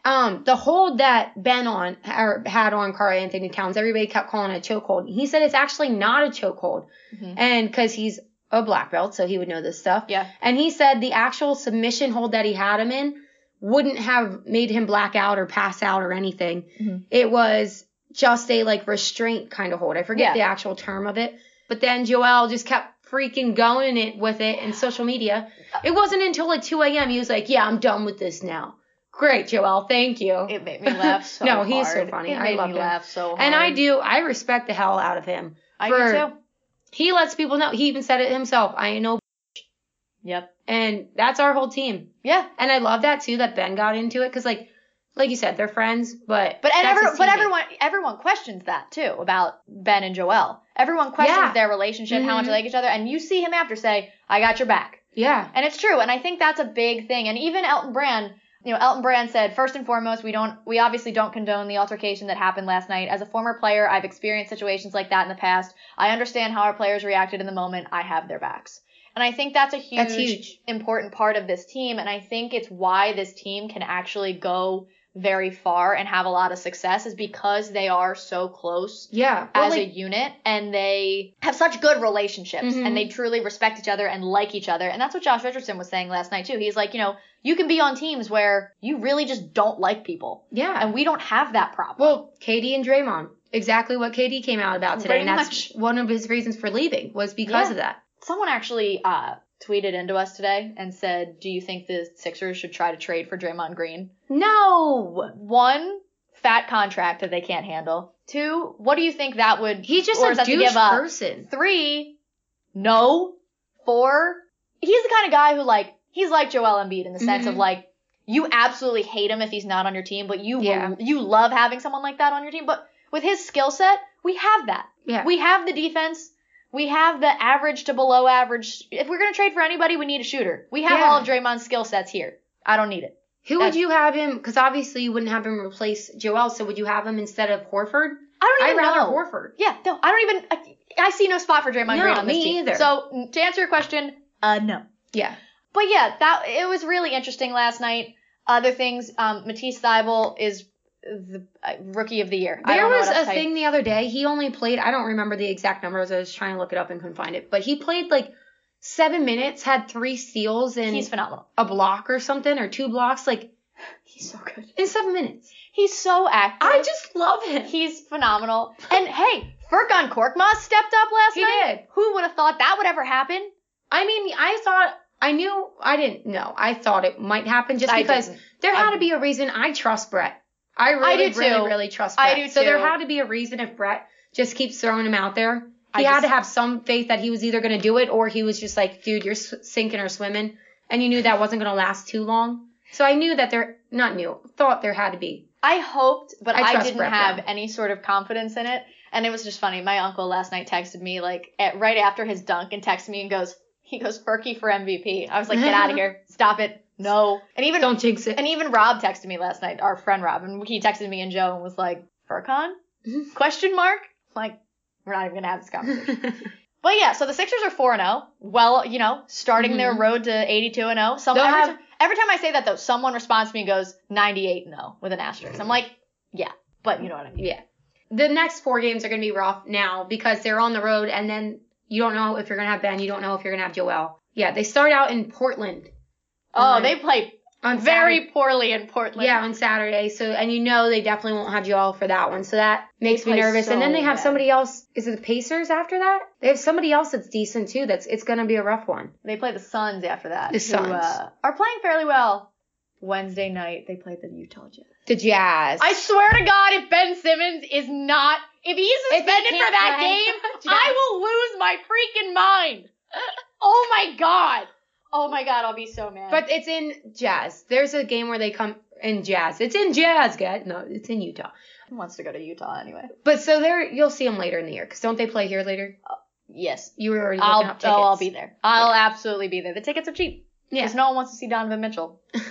um the hold that Ben on or had on Karl-Anthony Towns. Everybody kept calling it a chokehold. He said it's actually not a chokehold, Mhm. and because he's a black belt, so he would know this stuff. Yeah. And he said the actual submission hold that he had him in wouldn't have made him black out or pass out or anything. Mhm. It was just a like restraint kind of hold. I forget Yeah. the actual term of it. But then Joel just kept freaking going it with it in social media. It wasn't until like 2 a.m. he was like, "Yeah, I'm done with this now." Great, Joel. Thank you. It made me laugh so No, he's so funny. It I love him. laugh so hard. and I do. I respect the hell out of him. I do too. He lets people know. He even said it himself. I ain't no. Yep. And that's our whole team. Yeah. And I love that too that Ben got into it because like, like you said, they're friends. But But and every, but everyone everyone questions that too about Ben and Joel. Everyone questions Yeah. their relationship, how much they mm-hmm. like each other, and you see him after say, "I got your back," Yeah. and it's true. And I think that's a big thing. And even Elton Brand, you know, Elton Brand said, first and foremost, we don't, we obviously don't condone the altercation that happened last night. As a former player, I've experienced situations like that in the past. I understand how our players reacted in the moment. I have their backs. And I think that's a huge, That's huge. important part of this team. And I think it's why this team can actually go very far and have a lot of success is because they are so close Yeah. Well, as like, a unit and they have such good relationships Mhm. and they truly respect each other and like each other. And that's what Josh Richardson was saying last night too. He's like, you know, you can be on teams where you really just don't like people. yeah. And we don't have that problem. well, KD and Draymond. exactly what KD came out about today, and that's much. one of his reasons for leaving was because Yeah. of that. Someone actually uh, tweeted into us today and said, "Do you think the Sixers should try to trade for Draymond Green?" No, One, fat contract that they can't handle. Two, what do you think that would? he's just a douche give up? person. Three, no. Four, he's the kind of guy who like he's like Joel Embiid in the sense of Mhm. like you absolutely hate him if he's not on your team, but you Yeah. will, you love having someone like that on your team. But with his skill set, we have that. Yeah, We have the defense. We have the average to below average. If we're gonna trade for anybody, we need a shooter. We have Yeah. all of Draymond's skill sets here. I don't need it. who would you have him? Because obviously you wouldn't have him replace Joel, so would you have him instead of Horford? I don't even I'd rather know. Horford. Yeah, no, I don't even. I, I see no spot for Draymond No, Green on this me team. either. So to answer your question, uh, no. Yeah, But yeah, that it was really interesting last night. Other things, um, Matisse Thybulle is the uh, rookie of the year. There was a else to tell you. thing the other day. He only played. I don't remember the exact numbers. I was trying to look it up and couldn't find it. But he played like seven minutes, had three steals and He's phenomenal. a block or something, or two blocks, like He's so good. in seven minutes. He's so active. I just love him. He's phenomenal. And hey, Furkan Korkmaz stepped up last He night. did. Who would have thought that would ever happen? I mean, I thought I knew. I didn't know. I thought it might happen just I because didn't. there had I- to be a reason. I trust Brett. I really, do really, too. really trust Brett. I do So there had to be a reason if Brett just keeps throwing him out there. I He had just- to have some faith that he was either going to do it or he was just like, dude, you're sinking or swimming. And you knew that wasn't going to last too long. So I knew that there, not knew, thought there had to be. I hoped, but I I, didn't Brett have any sort of confidence in it. And it was just funny. My uncle last night texted me like at, right after his dunk and texted me and goes, he goes Furky for MVP. I was like, get out of here, stop it, no. And even Don't jinx it. and even Rob texted me last night, our friend Rob, and he texted me and Joe and was like, Furkan? Mm-hmm. Question mark? Like, we're not even gonna have this conversation. But yeah, so the Sixers are 4 0. Well, you know, starting their Mhm. road to 82 and 0. Some, every, have- ti- every time I say that, though, someone responds to me and goes 98 and 0 with an asterisk. I'm like, yeah, but you know what I mean. yeah. The next four games are going to be rough now because they're on the road and then you don't know if you're going to have Ben. You don't know if you're going to have Joel. Yeah, they start out in Portland. Oh, on- they play on very Saturday. poorly in Portland. Yeah, on Saturday. So, and you know they definitely won't have Joel for that one. So that makes me nervous. and then they have bad. somebody else. Is it the Pacers after that? They have somebody else that's decent too. That's it's going to be a rough one. They play the Suns after that. The who, Suns. uh, are playing fairly well. Wednesday night, they played the Utah Jazz. The Jazz. I swear to God, if Ben Simmons is not, if he's he suspended for can't that play. game, I will lose my freaking mind. Oh my God. Oh my God, I'll be so mad. But it's in Jazz. There's a game where they come in Jazz. It's in Jazz, guys. No, it's in Utah. who wants to go to Utah anyway? But so there, you'll see them later in the year. Cause don't they play here later? Uh, yes. You were already looking I'll, up oh, tickets. I'll be there. I'll absolutely be there. The tickets are cheap. Yeah. Because no one wants to see Donovan Mitchell.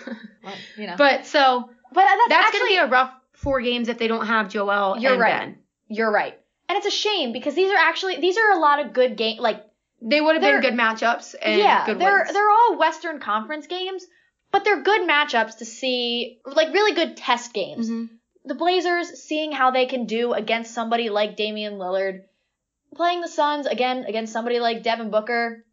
Well, you know. but so but that's, that's actually, gonna be a rough four games if they don't have Joel. You're and right. Ben. You're right. And it's a shame because these are actually, these are a lot of good game, like, They would have been good matchups and yeah, good they're wins. they're all Western Conference games, but they're good matchups to see, like really good test games. Mhm. The Blazers seeing how they can do against somebody like Damian Lillard, playing the Suns again against somebody like Devin Booker.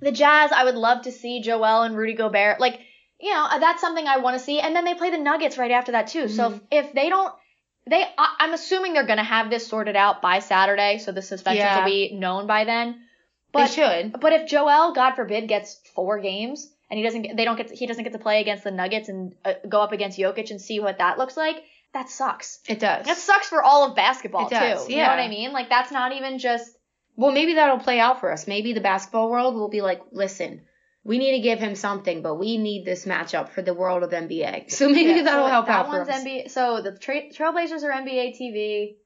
The Jazz, I would love to see Joel and Rudy Gobert. Like, you know, that's something I want to see. And then they play the Nuggets right after that too. So if, if they don't, they, I'm assuming they're gonna have this sorted out by Saturday, so the suspensions Yeah. will be known by then. They But should. but if Joel, God forbid, gets four games and he doesn't, get, they don't get, to, he doesn't get to play against the Nuggets and uh, go up against Jokic and see what that looks like. That sucks. It does. That sucks for all of basketball It does, too. You know what. I mean? Like that's not even just. Well, maybe that'll play out for us. Maybe the basketball world will be like, listen, we need to give him something, but we need this matchup for the world of NBA. So maybe Yeah, that'll so help that out for one's us. NBA. So the tra- Trailblazers are NBA TV.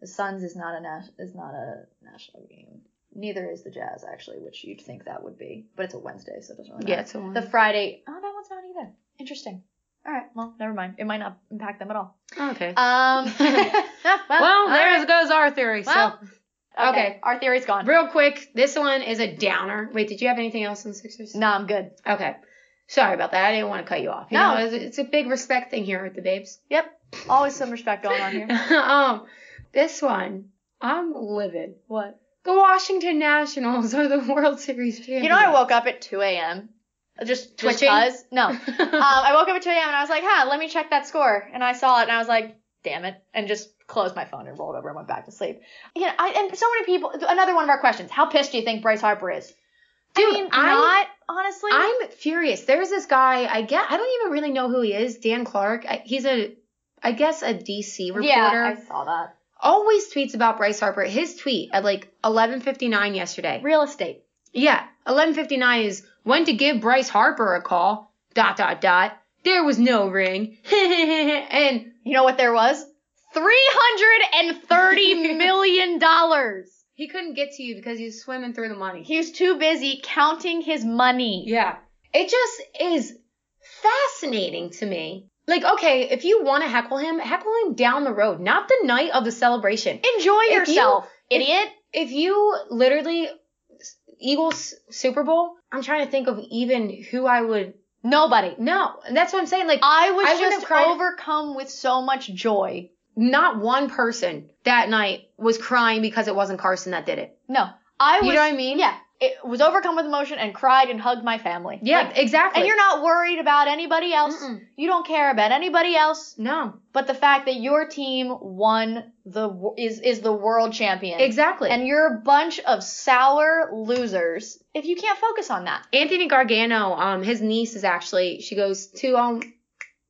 The Suns is not a nas- is not a national game. Neither is the Jazz actually, which you'd think that would be, but it's a Wednesday, so it doesn't really matter. Yeah, it's a one. The Friday. Oh, that one's not either. Interesting. All right. Well, never mind. It might not impact them at all. okay. Um. well, well, there right. goes our theory. Well, so, okay. okay. Our theory's gone. real quick, this one is a downer. Wait, did you have anything else on the Sixers? No, I'm good. Okay. Sorry about that. I didn't want to cut you off. You No. know, it's, a big respect thing here with the babes. Yep. Always some respect going on here. um, this one, I'm livid. What? The Washington Nationals are the World Series champions. You know, I woke up at 2 a.m. Just Twitching? Just. No. um, I woke up at 2 a.m. and I was like, huh, let me check that score. And I saw it and I was like, damn it. And just closed my phone and rolled over and went back to sleep. You know, I, and so many people. Another one of our questions: How pissed do you think Bryce Harper is? Dude, I mean, I'm- not honestly. I'm furious. There's this guy. I get. I don't even really know who he is. Dan Clark. I, he's a, I guess a DC reporter. yeah, I saw that. Always tweets about Bryce Harper. His tweet at like 11:59 yesterday. Real estate. Yeah, 11:59 is when to give Bryce Harper a call. Dot dot dot. There was no ring. and You know what there was? Three hundred and thirty million dollars. he couldn't get to you because he's swimming through the money. He was too busy counting his money. Yeah. It just is fascinating to me. Like, okay, if you want to heckle him, heckle him down the road, not the night of the celebration. Enjoy If yourself, if- idiot. If you literally Eagles Super Bowl, I'm trying to think of even who I would. Nobody. No, that's what I'm saying. Like, I was I just overcome with so much joy. Not one person that night was crying because it wasn't Carson that did it. No, I was. You know what I mean? Yeah, it was overcome with emotion and cried and hugged my family. Yeah, Like, exactly. and you're not worried about anybody else. Mm-mm. You don't care about anybody else, no, but the fact that your team won the is is the world champion. exactly. And you're a bunch of sour losers if you can't focus on that. Anthony Gargano, um, his niece is actually she goes to um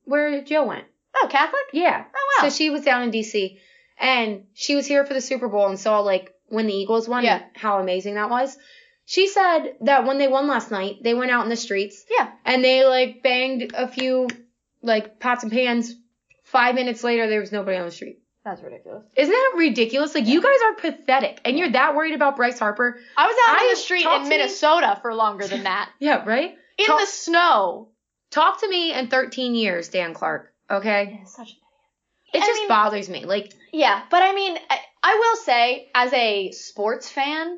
where Joe went. Oh, Catholic? Yeah. Oh wow. So she was down in DC and she was here for the Super Bowl and saw like when the Eagles won Yeah. and how amazing that was. She said that when they won last night, they went out in the streets yeah. and they like banged a few like pots and pans. Five minutes later, there was nobody on the street. That's ridiculous. Isn't that ridiculous? Like you guys are pathetic, and you're that worried about Bryce Harper. I was out I- on the street in to me- Minnesota for longer than that. Yeah, right. In Talk- the snow. Talk to me in 13 years, Dan Clark. Okay, Yeah, such it I just mean- bothers me. Like Yeah, but I mean, I, I will say, as a sports fan,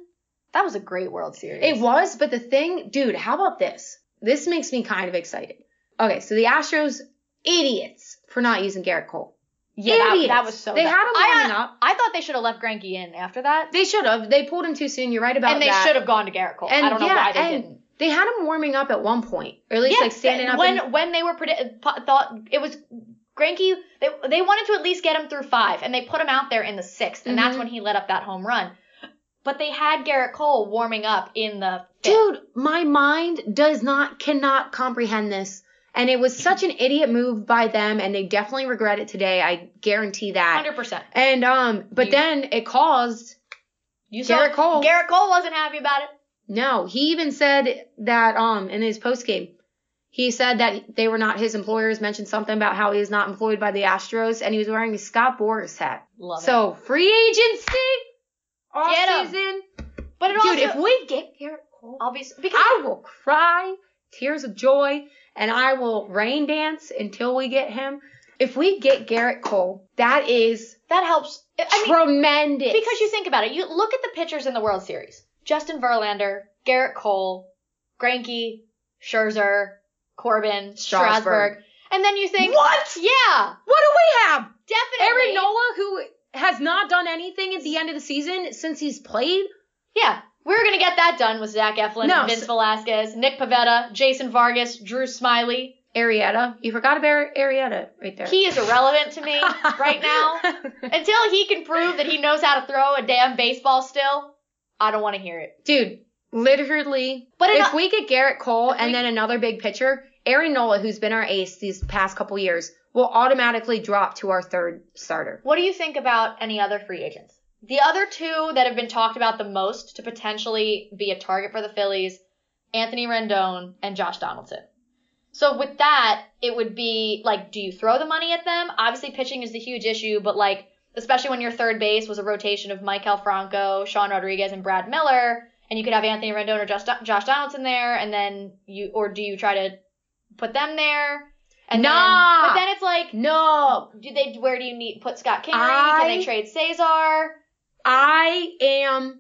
that was a great World Series. It was, but the thing, dude, how about this? This makes me kind of excited. Okay, so the Astros, idiots for not using Gerrit Cole. Yeah, that, that was so. They dumb. had him I, warming up. I thought they should have left Greinke in after that, They should have. They pulled him too soon. You're right about that. and they that. should have gone to Gerrit Cole. And I don't know yeah, why they and didn't. They had him warming up at one point, or at least like standing up. when and- when they were predi- thought it was Greinke. They they wanted to at least get him through five, and they put him out there in the 6th and that's Mhm. when he let up that home run. But they had Gerrit Cole warming up in the fifth. Dude, my mind does not, cannot comprehend this. And it was such an idiot move by them, and they definitely regret it today. I guarantee that. hundred percent. And um, but You- then it caused You saw Gerrit Cole. Gerrit Cole wasn't happy about it. No. He even said that um in his post game, he said that they were not his employers. Mentioned something about how he is not employed by the Astros, and he was wearing a Scott Boras hat. Love it. so free agency, off Get season, But it dude. also if we get Gerrit Cole, obviously because I will cry tears of joy and I will rain dance until we get him. If we get Gerrit Cole, that is that helps. I mean, tremendous. because you think about it, you look at the pitchers in the World Series: Justin Verlander, Gerrit Cole, Greinke, Scherzer, Corbin, Strasburg. Strasburg, and then you think, What? Yeah, what do we have? definitely. Aaron Nola, who has not done anything at the end of the season since he's played. Yeah, we were gonna get that done with Zach Eflin, No, Vince so- Velasquez, Nick Pivetta, Jason Vargas, Drew Smyly. Arrieta, you forgot about Arrieta right there. He is irrelevant to me right now. Until he can prove that he knows how to throw a damn baseball still, I don't want to hear it. Dude, literally. But if we get Gerrit Cole and we- then another big pitcher, Aaron Nola, who's been our ace these past couple years, will automatically drop to our third starter. What do you think about any other free agents? The other two that have been talked about the most to potentially be a target for the Phillies, Anthony Rendon and Josh Donaldson. So with that, it would be like, do you throw the money at them? Obviously, pitching is the huge issue, but like, especially when your third base was a rotation of Maikel Franco, Sean Rodriguez, and Brad Miller, and you could have Anthony Rendon or Josh, Josh Donaldson there, and then you, or do you try to put them there? And Nah. then, but then it's like, No, do they? Where do you need put Scott Kingery? I- Can they trade Cesar? I am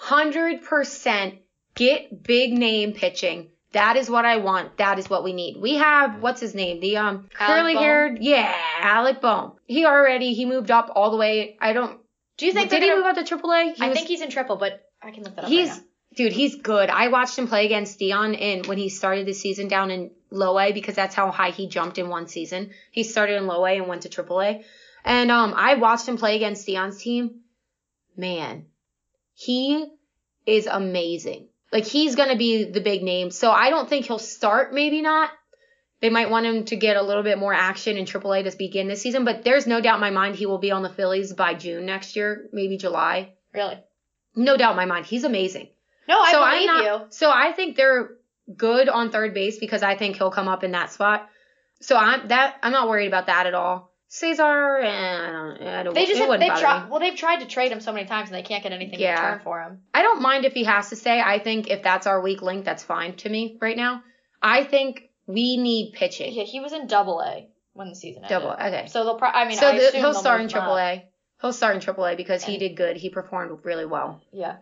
100% get big name pitching. That is what I want. That is what we need. We have what's his name? The um curly haired, yeah, Alec Bohm. He already he moved up all the way. I don't. Do you think did he gonna- move up to AAA? He I was- think he's in triple, but I can look that up. he's right now. dude. He's good. I watched him play against Dion in when he started the season down in low A because that's how high he jumped in one season. He started in low A and went to triple A. And um, I watched him play against Dion's team. Man, he is amazing. Like he's gonna be the big name. So I don't think he'll start. Maybe not. They might want him to get a little bit more action in AAA to begin this season. But there's no doubt in my mind he will be on the Phillies by June next year, maybe July. Really? No doubt in my mind. He's amazing. No, I so believe I'm you. So I think they're good on third base because I think he'll come up in that spot. So I'm that I'm not worried about that at all. Cesar, and I don't, I don't. They just have, they've tried. Well, they've tried to trade him so many times and they can't get anything Yeah. in return for him. I don't mind if he has to stay. I think if that's our weak link, that's fine to me right now. I think we need pitching. Yeah, he was in Double A when the season ended. Double. Okay. So they'll. Pro- I mean, so I the, he'll start in up. AAA. He'll start in AAA because he did good. He performed really well. Yeah,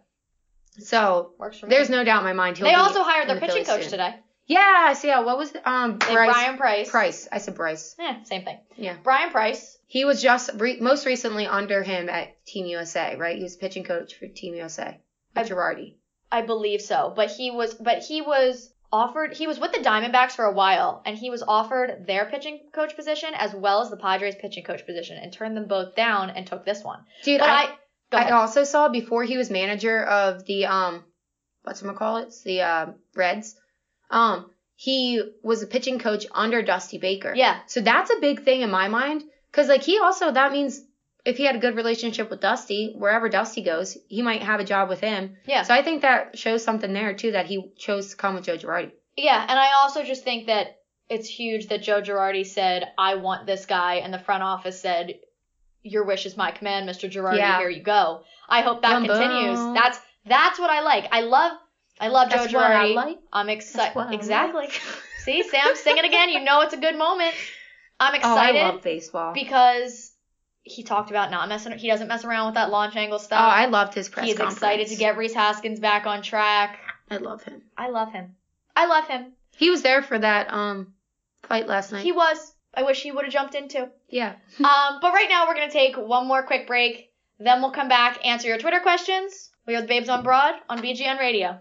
So works for me. there's no doubt in my mind. He'll They also hired their the pitching Phillies coach soon. today. Yeah. So yeah, what was the, um Bryce Bryan Price. Price? I said Bryce. Yeah, same thing. Yeah. Bryan Price. He was just re- most recently under him at Team USA, right? He was pitching coach for Team USA at I- Girardi. I believe so, but he was, but he was offered. He was with the Diamondbacks for a while, and he was offered their pitching coach position as well as the Padres pitching coach position, and turned them both down and took this one. Dude, But I, I, I also saw before he was manager of the um what's it call it? The uh, Reds. Um, he was a pitching coach under Dusty Baker. yeah, So that's a big thing in my mind. Cause like he also that means if he had a good relationship with Dusty, wherever Dusty goes, he might have a job with him. yeah. So I think that shows something there too that he chose to come with Joe Girardi. Yeah, and I also just think that it's huge that Joe Girardi said, "I want this guy," and the front office said, "Your wish is my command, Mr. Girardi. Yeah. Here you go." I hope that continues. That's that's what I like. I love I love That's I like. I'm excited. Exactly. See, Sam, sing it again. You know it's a good moment. I'm excited. Oh, I love baseball. because he talked about not messing. He doesn't mess around with that launch angle stuff. oh. I loved his press He's conference. excited to get Rhys Hoskins back on track. I love him. I love him. I love him. He was there for that um fight last night. He was. I wish he would have jumped in too. yeah. Um, but right now we're gonna take one more quick break. Then we'll come back, answer your Twitter questions. We are the Babes on Broad on BGN Radio.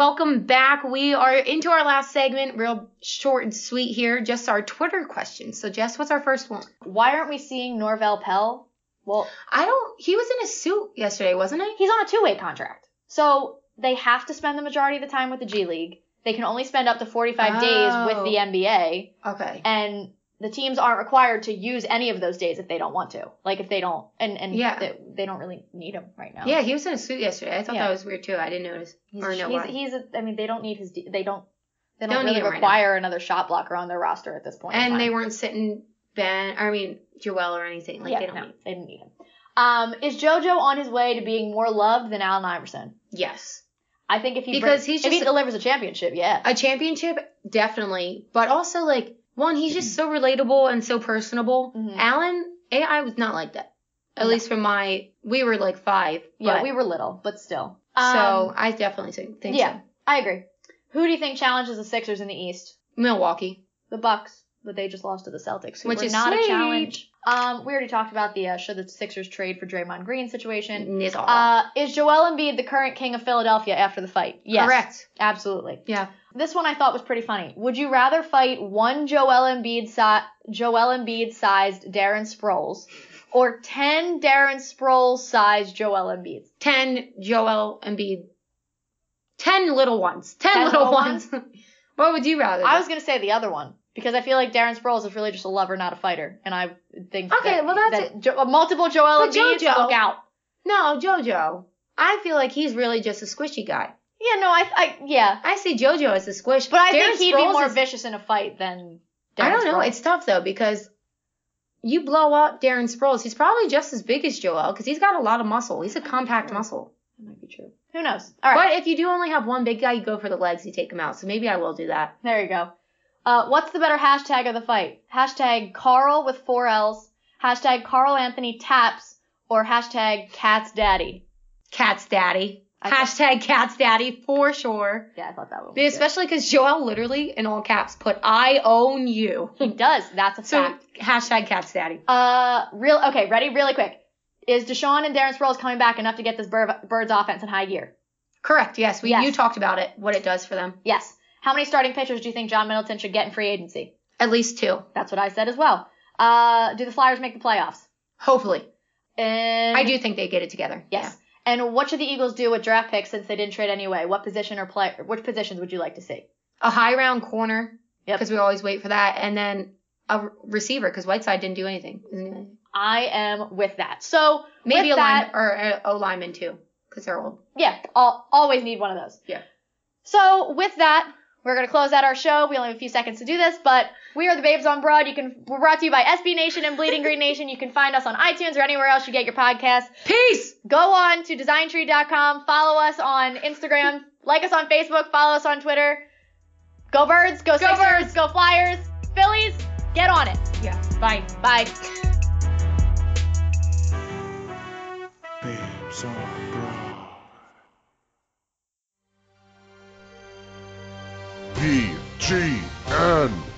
Welcome back. We are into our last segment, real short and sweet here. Just our Twitter questions. So, Jess, what's our first one? Why aren't we seeing Norvel Pelle? Well, I don't. He was in a suit yesterday, wasn't he? he's on a two-way contract, so they have to spend the majority of the time with the G League. They can only spend up to 45 days with Oh. the NBA, Okay. and the teams aren't required to use any of those days if they don't want to. Like if they don't, and and Yeah. they, they don't really need him right now. Yeah, he was in a suit yesterday. I thought Yeah. that was weird too. I didn't notice He's, or know he's, why. he's a, I mean, they don't need his. They don't. They don't, Don't need really him right require another shot blocker on their roster at this point. in and they weren't sitting Ben. I mean Joel or anything. Like yeah, they don't no, need. they didn't need him. Um, is JoJo on his way to being more loved than Allen Iverson? Yes, I think if he Because bring- he's if he just- delivers a championship, yeah. a championship definitely, but also like one, he's just so relatable and so personable. Mhm. Allen AI was not like that. At No. least from my, we were like five. yeah, but- we were little, but still. So Um, I definitely think, think yeah, so. I agree. Who do you think challenges the Sixers in the East? Milwaukee. The Bucks, but they just lost to the Celtics, who Which is not sweet. a challenge. Um, we already talked about the uh, should the Sixers trade for Draymond Green situation. Nizar. Uh, is Joel Embiid the current king of Philadelphia after the fight? Yes, Correct. absolutely. Yeah. This one I thought was pretty funny. Would you rather fight one Joel Embiid si- Joel Embiid sized Darren Sproles or 10 Darren Sproles sized Joel Embiid? 10 Joel Embiid. 10 little ones. 10, 10 little, little ones. what would you rather? I was going to say the other one because I feel like Darren Sproles is really just a lover, not a fighter. And I think Okay, that, well, that's that jo- multiple Joel Embiids JoJo- look out. No, JoJo. I feel like he's really just a squishy guy. Yeah, no, I, I yeah. I see JoJo as a squish. But I Darren think he'd be more is- vicious in a fight than Darren I don't know. Sproles. It's tough though because you blow up Darren Sproles. He's probably just as big as Joel because he's got a lot of muscle. He's a compact muscle. That might be true. Who knows? All right. But if you do only have one big guy, you go for the legs. You take him out. So maybe I will do that. There you go. Uh, what's the better hashtag of the fight? Hashtag Carl with four L's. Hashtag Carl Anthony taps or hashtag Cat's Daddy. Cat's daddy. I- Hashtag cat's daddy for sure. Yeah, I thought that one. Good. especially because Joel literally in all caps put I own you. He does. That's a So fact. hashtag cat's daddy. Uh, real. Okay, ready? Really quick. Is DeSean and Darren Sproles coming back enough to get this bird, Birds offense in high gear? Correct. Yes, we Yes. you talked about it. What it does for them. Yes. How many starting pitchers do you think John Middleton should get in free agency? At least two. That's what I said as well. Uh, do the Flyers make the playoffs? Hopefully. And I do think they get it together. Yes. And what should the Eagles do with draft picks since they didn't trade anyway? What position or play? Which positions would you like to see? A high round corner. Yep. Because we always wait for that, and then a receiver because Whiteside didn't do anything. I am with that. So Maybe a that, line or a O lineman too, because they're old. yeah, I'll always need one of those. Yeah. So with that, we're gonna close out our show. We only have a few seconds to do this, but we are the Babes on Broad. You can we're brought to you by SB Nation and Bleeding Green Nation. You can find us on iTunes or anywhere else you get your podcasts. Peace. Go on to designtree.com, follow us on Instagram, like us on Facebook, follow us on Twitter. Go Birds, go, Go Sixers, Birds. go Flyers, Phillies, get on it. Yeah. Bye. Bye. Babes on BGN.